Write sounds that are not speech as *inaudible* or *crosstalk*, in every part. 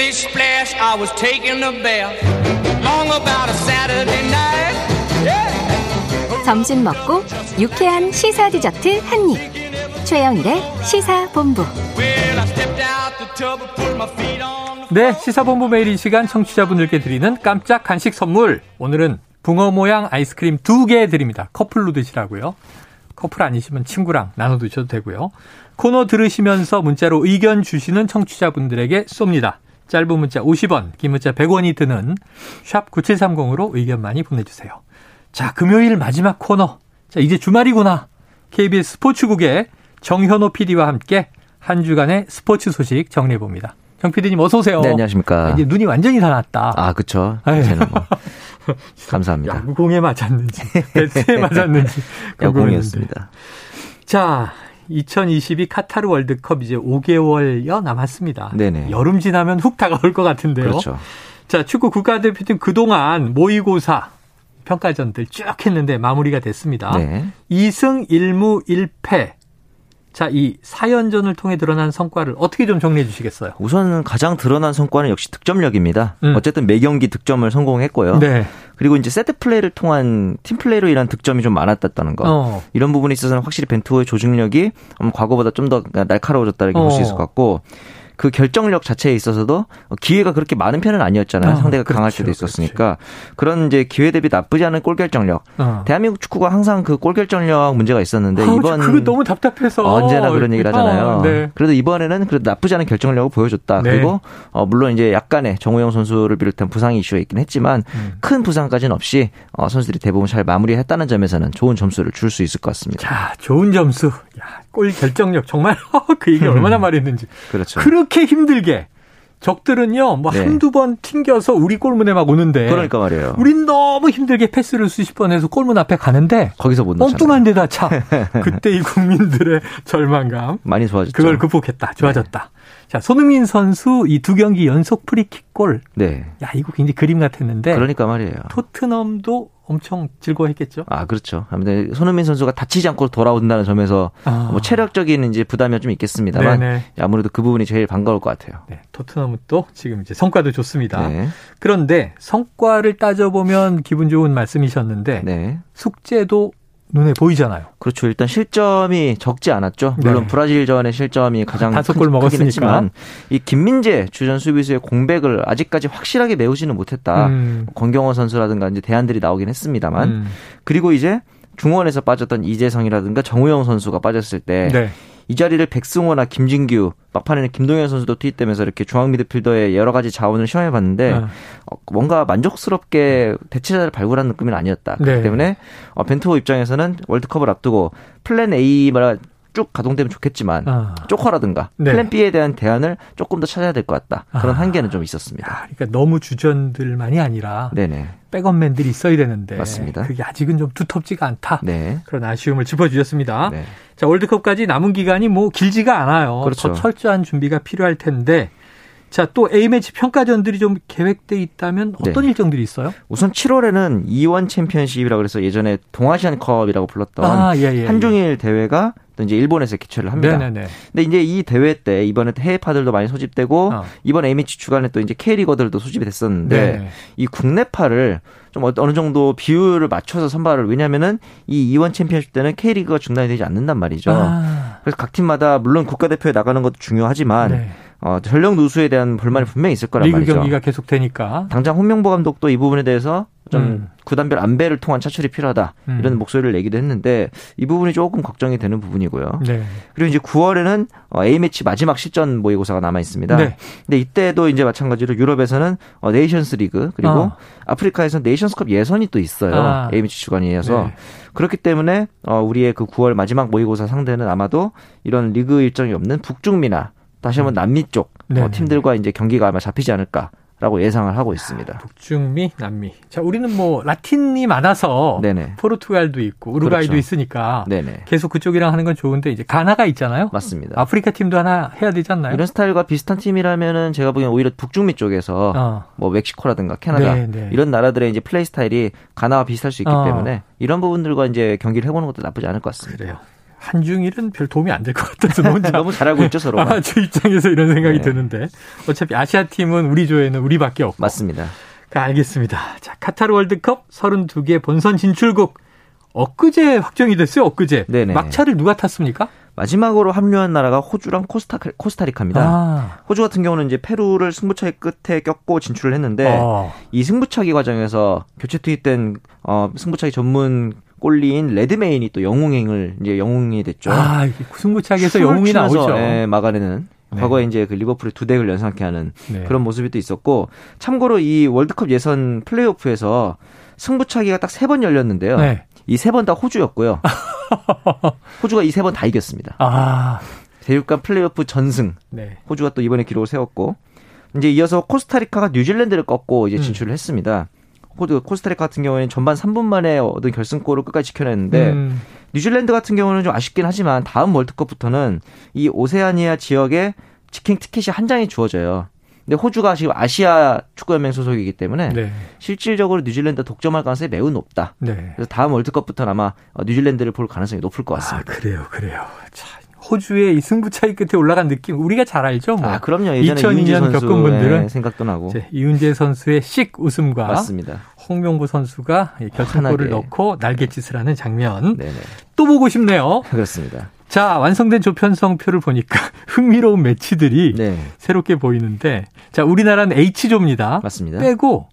Splish splash, I was taking a bath. Long about a Saturday night. Yeah. 점심 먹고 유쾌한 시사 디저트 한 입. 최영일의 시사 본부. Well, I stepped out the tub and put my feet on. 네, 시사본부 매일 이 시간 청취자분들께 드리는 깜짝 간식 선물. 오늘은 붕어 모양 아이스크림 두 개 드립니다. 커플로 드시라고요. 커플 아니시면 친구랑 나눠 드셔도 되고요. 코너 들으시면서 문자로 의견 주시는 청취자분들에게 쏩니다. 짧은 문자 50원, 긴 문자 100원이 드는 샵 9730으로 의견 많이 보내주세요. 자, 금요일 마지막 코너. 자, 이제 주말이구나. KBS 스포츠국의 정현호 PD와 함께 한 주간의 스포츠 소식 정리해 봅니다. 정 PD님 어서 오세요. 네, 안녕하십니까. 이제 눈이 완전히 살았다. 아, 그쵸. 아유. 이제는 뭐. *laughs* 감사합니다. 야구공에 맞았는지, 배트에 맞았는지. *laughs* 야구공이었습니다. 자, 2022 카타르 월드컵 이제 5개월여 남았습니다. 네네. 여름 지나면 훅 다가올 것 같은데요. 그렇죠. 자, 축구 국가대표팀 그동안 모의고사 평가전들 쭉 했는데 마무리가 됐습니다. 네. 2승 1무 1패. 자, 이 4연전을 통해 드러난 성과를 어떻게 좀 정리해 주시겠어요? 우선 가장 드러난 성과는 역시 득점력입니다. 음. 어쨌든 매 경기 득점을 성공했고요. 네. 그리고 이제 세트 플레이를 통한 팀 플레이로 인한 득점이 좀 많았다는 거. 어. 이런 부분에 있어서는 확실히 벤투호의 조직력이 음, 과거보다 좀 더 날카로워졌다 이렇게 볼수 어. 있을 것 같고 그 결정력 자체에 있어서도 기회가 그렇게 많은 편은 아니었잖아요. 어, 상대가 강할 그렇죠, 때도 있었으니까 그런 이제 기회 대비 나쁘지 않은 골 결정력. 어. 대한민국 축구가 항상 그 골 결정력 문제가 있었는데 아우, 이번 그거 너무 답답해서 언제나 그런 얘기를 하잖아요. 어, 네. 그래도 이번에는 그래도 나쁘지 않은 결정력을 보여줬다. 네. 그리고 어, 물론 이제 약간의 정우영 선수를 비롯한 부상 이슈가 있긴 했지만 음. 큰 부상까지는 없이 어, 선수들이 대부분 잘 마무리했다는 점에서는 좋은 점수를 줄 수 있을 것 같습니다. 자, 좋은 점수. 야, 골 결정력 정말 *laughs* 그 얘기 얼마나 말했는지. 그렇죠. 그렇게 힘들게 적들은요. 뭐 네. 한두 번 튕겨서 우리 골문에 막 오는데 그러니까 말이에요. 우린 너무 힘들게 패스를 수십 번 해서 골문 앞에 가는데 거기서 못 넣잖아요. 엉뚱한 데다 차. *laughs* 그때 이 국민들의 절망감. 많이 좋아졌죠. 그걸 극복했다. 좋아졌다. 자, 손흥민 선수 이 두 경기 연속 프리킥 골. 네. 야, 이거 굉장히 그림 같았는데 그러니까 말이에요. 토트넘도 엄청 즐거워했겠죠. 아, 그렇죠. 아무튼 손흥민 선수가 다치지 않고 돌아온다는 점에서 아. 뭐 체력적인 이제 부담이 좀 있겠습니다만 네네. 아무래도 그 부분이 제일 반가울 것 같아요. 네, 토트넘은 또 지금 이제 성과도 좋습니다. 네. 그런데 성과를 따져 보면 기분 좋은 말씀이셨는데 네. 숙제도 눈에 보이잖아요. 그렇죠. 일단 실점이 적지 않았죠. 물론 네. 브라질전의 실점이 가장 다섯 큰- 골 먹었으니까. 했지만 이 김민재 주전 수비수의 공백을 아직까지 확실하게 메우지는 못했다. 음. 권경호 선수라든가 이제 대안들이 나오긴 했습니다만 음. 그리고 이제 중원에서 빠졌던 이재성이라든가 정우영 선수가 빠졌을 때이 네. 자리를 백승호나 김진규 막판에는 김동현 선수도 투입되면서 이렇게 중앙 미드필더의 여러 가지 자원을 시험해 봤는데 어. 어, 뭔가 만족스럽게 대체자를 발굴한 느낌은 아니었다. 그렇기 네. 때문에 어, 벤투호 입장에서는 월드컵을 앞두고 플랜 A가 쭉 가동되면 좋겠지만 아. 조커라든가 네. 플랜 B에 대한 대안을 조금 더 찾아야 될 것 같다. 그런 아. 한계는 좀 있었습니다. 야, 그러니까 너무 주전들만이 아니라 네네. 백업맨들이 있어야 되는데 맞습니다. 그게 아직은 좀 두텁지가 않다. 네. 그런 아쉬움을 짚어주셨습니다. 네. 자 월드컵까지 남은 기간이 뭐 길지가 않아요. 그렇죠. 더 철저한 준비가 필요할 텐데 자 또 A 매치 평가전들이 좀 계획돼 있다면 어떤 네. 일정들이 있어요? 우선 7월에는 이원 챔피언십이라고 그래서 예전에 동아시안컵이라고 불렀던 아, 예, 예, 한중일 대회가 또 이제 일본에서 개최를 합니다. 네네네. 근데 이제 이 대회 때 이번에 해외파들도 많이 소집되고 어. 이번 A매치 주간에 또 이제 K리거들도 소집이 됐었는데 네. 이 국내파를 좀 어- 어느 정도 비율을 맞춰서 선발을 왜냐면은 이 이원 챔피언십 때는 K리그가 중단이 되지 않는단 말이죠. 아, 그래서 각 팀마다 물론 국가대표에 나가는 것도 중요하지만 네. 어, 전력 누수에 대한 불만이 분명히 있을 거란 리그 말이죠. 경기가 계속되니까. 당장 홍명보 감독도 이 부분에 대해서 좀 음. 구단별 안배를 통한 차출이 필요하다 음. 이런 목소리를 내기도 했는데 이 부분이 조금 걱정이 되는 부분이고요. 네. 그리고 이제 9월에는 A 매치 마지막 실전 모의고사가 남아 있습니다. 네. 근데 이때도 이제 마찬가지로 유럽에서는 어, 네이션스 리그 그리고 어. 아프리카에서 네이션스컵 예선이 또 있어요. 아. A 매치 주간이어서 네. 그렇기 때문에 어, 우리의 그 9월 마지막 모의고사 상대는 아마도 이런 리그 일정이 없는 북중미나 다시 한번 남미 쪽 음. 네네. 어, 팀들과 이제 경기가 아마 잡히지 않을까 라고 예상을 하고 있습니다. 북중미, 남미. 자, 우리는 뭐 라틴이 많아서 네네. 포르투갈도 있고 우루과이도 그렇죠. 있으니까 네네. 계속 그쪽이랑 하는 건 좋은데 이제 가나가 있잖아요. 맞습니다. 아프리카 팀도 하나 해야 되지 않나요? 이런 스타일과 비슷한 팀이라면은 제가 보기엔 오히려 북중미 쪽에서 어. 뭐 멕시코라든가 캐나다 네, 네. 이런 나라들의 이제 플레이 스타일이 가나와 비슷할 수 있기 어. 때문에 이런 부분들과 이제 경기를 해보는 것도 나쁘지 않을 것 같습니다. 그래요. 한중일은 별 도움이 안 될 것 같아서 혼자 *laughs* 너무 잘하고 있죠 서로. 아마추어 입장에서 이런 생각이 네. 드는데 어차피 아시아 팀은 우리 조에는 우리밖에 없고. 맞습니다. 그, 알겠습니다. 자 카타르 월드컵 32개 본선 진출국 엊그제 확정이 됐어요. 엊그제 네네. 막차를 누가 탔습니까? 마지막으로 합류한 나라가 호주랑 코스타 코스타리카입니다. 아, 호주 같은 경우는 이제 페루를 승부차기 끝에 꼈고 진출을 했는데 어. 이 승부차기 과정에서 교체 투입된 어, 승부차기 전문 골리인 레드메인이 또 영웅행을 이제 영웅이 됐죠. 아, 승부차기에서 영웅이 나오죠. 예, 막아내는 네. 과거에 이제 그 리버풀의 두 덱을 연상케 하는 네. 그런 모습이 또 있었고 참고로 이 월드컵 예선 플레이오프에서 승부차기가 딱 세 번 열렸는데요. 네. 이세 번 다 호주였고요. *laughs* 호주가 이 세 번 다 이겼습니다. 아, 대륙간 플레이오프 전승. 네. 호주가 또 이번에 기록을 세웠고 이제 이어서 코스타리카가 뉴질랜드를 꺾고 이제 음. 진출을 했습니다. 코스타리카 같은 경우에는 전반 3분 만에 얻은 결승골을 끝까지 지켜냈는데 음, 뉴질랜드 같은 경우는 좀 아쉽긴 하지만 다음 월드컵부터는 이 오세아니아 지역에 직행 티켓이 한 장이 주어져요. 근데 호주가 지금 아시아 축구연맹 소속이기 때문에 네. 실질적으로 뉴질랜드 독점할 가능성이 매우 높다. 네. 그래서 다음 월드컵부터는 아마 어, 뉴질랜드를 볼 가능성이 높을 것 아, 같습니다. 그래요, 그래요. 자, 호주의 이 승부차기 끝에 올라간 느낌 우리가 잘 알죠. 뭐. 아, 그럼요. 예전에 2002년 이윤재 선수 겪은 분들은 예, 생각도 나고 이제 이윤재 선수의 씩 웃음과 맞습니다. 홍명보 선수가 이 결승골을. 넣고 날갯짓을 하는 장면 네네 또 보고 싶네요. *laughs* 그렇습니다. 자, 완성된 조편성표를 보니까 *laughs* 흥미로운 매치들이 네 새롭게 보이는데 자, 우리나라는 H조입니다. 맞습니다. 빼고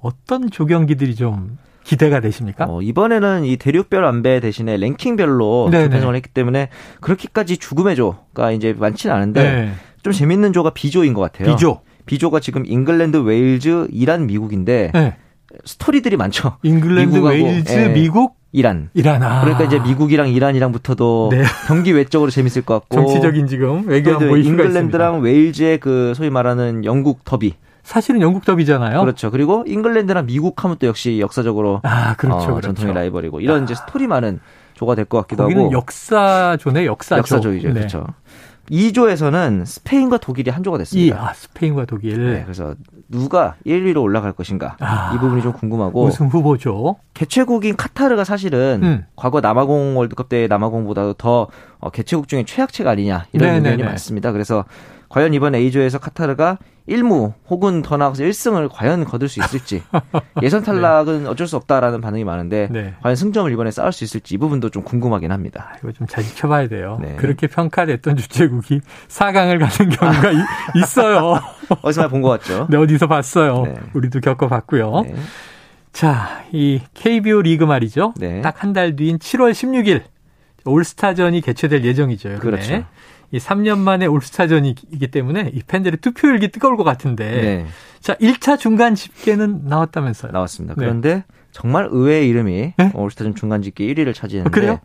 어떤 조경기들이 좀 기대가 되십니까? 어, 이번에는 이 대륙별 안배 대신에 랭킹별로 네네. 조편성을 했기 때문에 그렇게까지 죽음의 조가 이제 많지는 않은데 네. 좀 재밌는 조가 B조인 것 같아요. 비조. B조가 지금 잉글랜드, 웨일즈, 이란, 미국인데 네. 스토리들이 많죠. 잉글랜드, 미국하고, 웨일즈, 예. 미국, 이란. 이란. 아. 그러니까 이제 미국이랑 이란이랑 붙어도 네. 경기 외적으로 재밌을 것 같고 정치적인 지금 이슈가 있습니다. 잉글랜드랑 웨일즈의 그 소위 말하는 영국 더비 사실은 영국 더비잖아요. 그렇죠. 그리고 잉글랜드랑 미국 하면 또 역시 역사적으로 아, 그렇죠. 어, 그렇죠. 전통의 라이벌이고 이런 이제 스토리 많은 조가 될 것 같기도 하고 역사조네, 역사조. 역사조이죠. 네. 그렇죠. 2조에서는 스페인과 독일이 한 조가 이, 됐습니다. 아, 스페인과 독일. 네, 그래서 누가 1위로 올라갈 것인가 아, 이 부분이 좀 궁금하고 우승 후보죠. 개최국인 카타르가 사실은 음. 과거 남아공 월드컵 때 남아공보다도 더 어, 개최국 중에 최악체가 아니냐 이런 네네네. 의견이 많습니다. 그래서 과연 이번 A조에서 카타르가 1무 혹은 더 나아가서 1승을 과연 거둘 수 있을지 *laughs* 예선 탈락은 어쩔 수 없다라는 반응이 많은데 네. 과연 승점을 이번에 쌓을 수 있을지 이 부분도 좀 궁금하긴 합니다. 이거 좀 잘 지켜봐야 돼요. 네. 그렇게 평가됐던 주최국이 4강을 가는 경우가 이- 있어요. *laughs* 어디서 본 것 같죠? 네, 어디서 봤어요. 네. 우리도 겪어봤고요. 네. 자, 이 KBO 리그 말이죠. 네. 딱한 달 뒤인 7월 16일 올스타전이 개최될 예정이죠. 그렇죠. 이 3년 만에 올스타전이기 때문에 이 팬들의 투표율이 뜨거울 것 같은데. 네, 자, 1차 중간 집계는 나왔다면서요. 나왔습니다. 네. 그런데 정말 의외의 이름이 네? 올스타전 중간 집계 1위를 차지했는데 아, 그래요?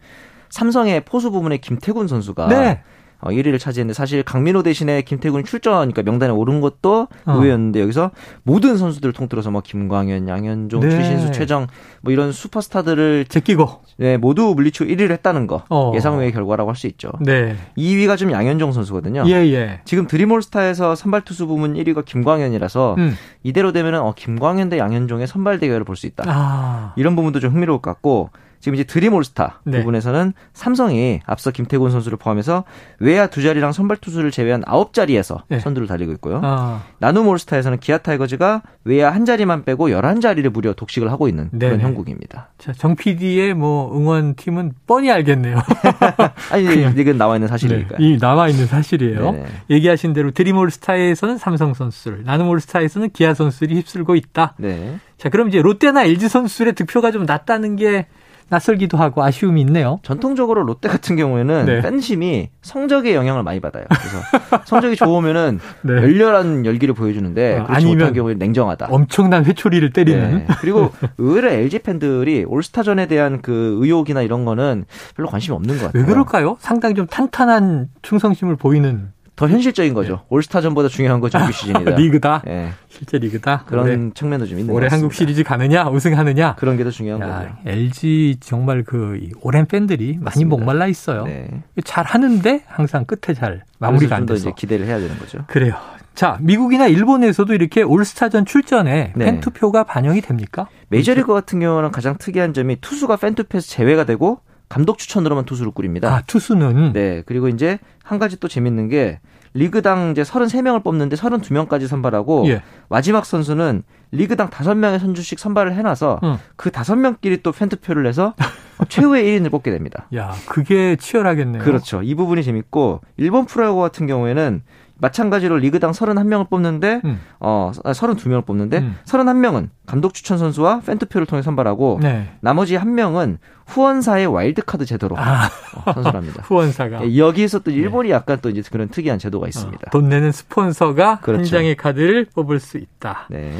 삼성의 포수 부문의 김태군 선수가 네. 어, 1위를 차지했는데 사실 강민호 대신에 김태군 출전, 그러니까 명단에 오른 것도 어. 의외였는데 여기서 모든 선수들을 통틀어서 뭐 김광현, 양현종, 네. 추신수, 최정 뭐 이런 슈퍼스타들을 제끼고. 네, 모두 물리치고 1위를 했다는 거 어. 예상 외의 결과라고 할 수 있죠. 네. 2위가 좀 양현종 선수거든요. 예, 예. 지금 드림올스타에서 선발 투수 부문 1위가 김광현이라서 음. 이대로 되면은 어, 김광현 대 양현종의 선발 대결을 볼 수 있다. 아. 이런 부분도 좀 흥미로울 것 같고 지금 이제 드림올스타 네. 부분에서는 삼성이 앞서 김태곤 선수를 포함해서 외야 두 자리랑 선발 투수를 제외한 아홉 자리에서 네. 선두를 달리고 있고요. 아. 나눔올스타에서는 기아 타이거즈가 외야 한 자리만 빼고 11자리를 무려 독식을 하고 있는 그런 네네. 형국입니다. 자, 정 PD의 뭐 응원 팀은 뻔히 알겠네요. *laughs* 아니 그냥- 이건 나와 있는 네, 사실이니까요. 이 남아 있는 사실이에요. 네네. 얘기하신 대로 드림올스타에서는 삼성 선수를, 나눔올스타에서는 기아 선수들이 휩쓸고 있다. 네. 자, 그럼 이제 롯데나 LG 선수들의 득표가 좀 낮다는 게 낯설기도 하고 아쉬움이 있네요. 전통적으로 롯데 같은 경우에는 네. 팬심이 성적에 영향을 많이 받아요. 그래서 *laughs* 성적이 좋으면 네. 열렬한 열기를 보여주는데 어, 그렇지 아니면 못한 경우에 냉정하다. 엄청난 회초리를 때리는. 네. 그리고 *laughs* 의외로 LG 팬들이 올스타전에 대한 그 의혹이나 이런 거는 별로 관심이 없는 것 같아요. 왜 그럴까요? 상당히 좀 탄탄한 충성심을 보이는 더 현실적인 거죠. 올스타전보다 중요한 건 정규 시즌이다. 네. 리그다. 예. 실제 리그다. 그런 올해, 측면도 좀 있는 올해. 한국 시리즈 가느냐, 우승하느냐. 그런 게 더 중요한 야, 거죠. LG 정말 그이 오랜 팬들이 많이 맞습니다. 목말라 있어요. 네. 잘 하는데 항상 끝에 잘 마무리가 안 돼서. 이제 기대를 해야 되는 거죠. 그래요. 자, 미국이나 일본에서도 이렇게 올스타전 출전에 네. 팬투표가 반영이 됩니까? 메이저리그 같은 경우는 가장 특이한 점이 투수가 팬투표에서 제외가 되고 감독 추천으로만 투수를 꾸립니다. 아, 투수는 네. 그리고 이제 한 가지 또 재밌는 게 리그당 이제 33명을 뽑는데 32명까지 선발하고 예. 마지막 선수는 리그당 5명의 선수씩 선발을 해놔서 응. 그 5명끼리 또 팬투표를 해서 *laughs* 최후의 1인을 뽑게 됩니다. 야, 그게 치열하겠네요. 그렇죠. 이 부분이 재밌고 일본 프로야구 같은 경우에는 마찬가지로 리그당 31명을 뽑는데 음. 어 32명을 뽑는데 음. 31명은 감독 추천 선수와 팬투표를 통해 선발하고 네. 나머지 한 명은 후원사의 와일드카드 제도로 아, 어, 선출합니다. *laughs* 후원사가 예, 여기에서 또 일본이 약간 또 이제 그런 특이한 제도가 있습니다. 어, 돈 내는 스폰서가 한 그렇죠. 장의 카드를 뽑을 수 있다. 네.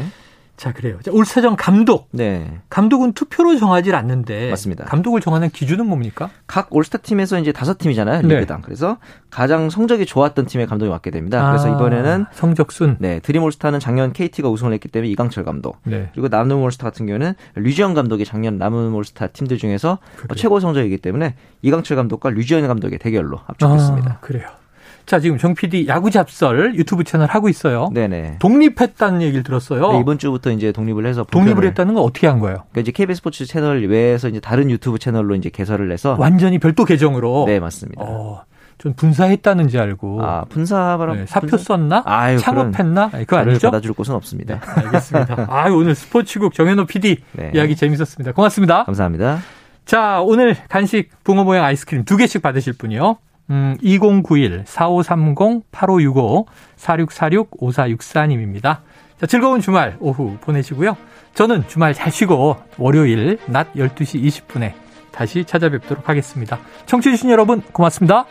자, 그래요. 자, 올스타전 감독. 네. 감독은 투표로 정하지 않는데 맞습니다. 감독을 정하는 기준은 뭡니까? 각 올스타 팀에서 이제 다섯 팀이잖아요. 네. 리그당. 그래서 가장 성적이 좋았던 팀의 감독이 맡게 됩니다. 그래서 아, 이번에는 성적순. 네, 드림 올스타는 작년 KT가 우승을 했기 때문에 이강철 감독. 네. 그리고 남은 올스타 같은 경우는 류지영 감독이 작년 남은 올스타 팀들 중에서 그래요. 최고 성적이기 때문에 이강철 감독과 류지영 감독의 대결로 합격했습니다. 아, 그래요. 자, 지금 정 PD 야구 잡설 유튜브 채널 하고 있어요. 네네. 독립했다는 얘기를 들었어요. 네, 이번 주부터 이제 독립을 해서 독립을 했다는 건 어떻게 한 거예요? 그러니까 이제 KBS 스포츠 채널 외에서 이제 다른 유튜브 채널로 이제 개설을 해서 완전히 별도 계정으로. 네 맞습니다. 어, 좀 분사했다는 줄 알고. 아 분사바람 네, 사표 썼나? 아유, 창업했나? 그거 아니죠? 받아줄 곳은 없습니다. 알겠습니다. *laughs* 아, 오늘 스포츠국 정현호 PD 네. 이야기 재밌었습니다. 고맙습니다. 감사합니다. 자, 오늘 간식 붕어 모양 아이스크림 두 개씩 받으실 분이요. 음, 2091 4530 8565 4646 5464님입니다. 자, 즐거운 주말 오후 보내시고요. 저는 주말 잘 쉬고 월요일 낮 12시 20분에 다시 찾아뵙도록 하겠습니다. 청취해주신 여러분 고맙습니다.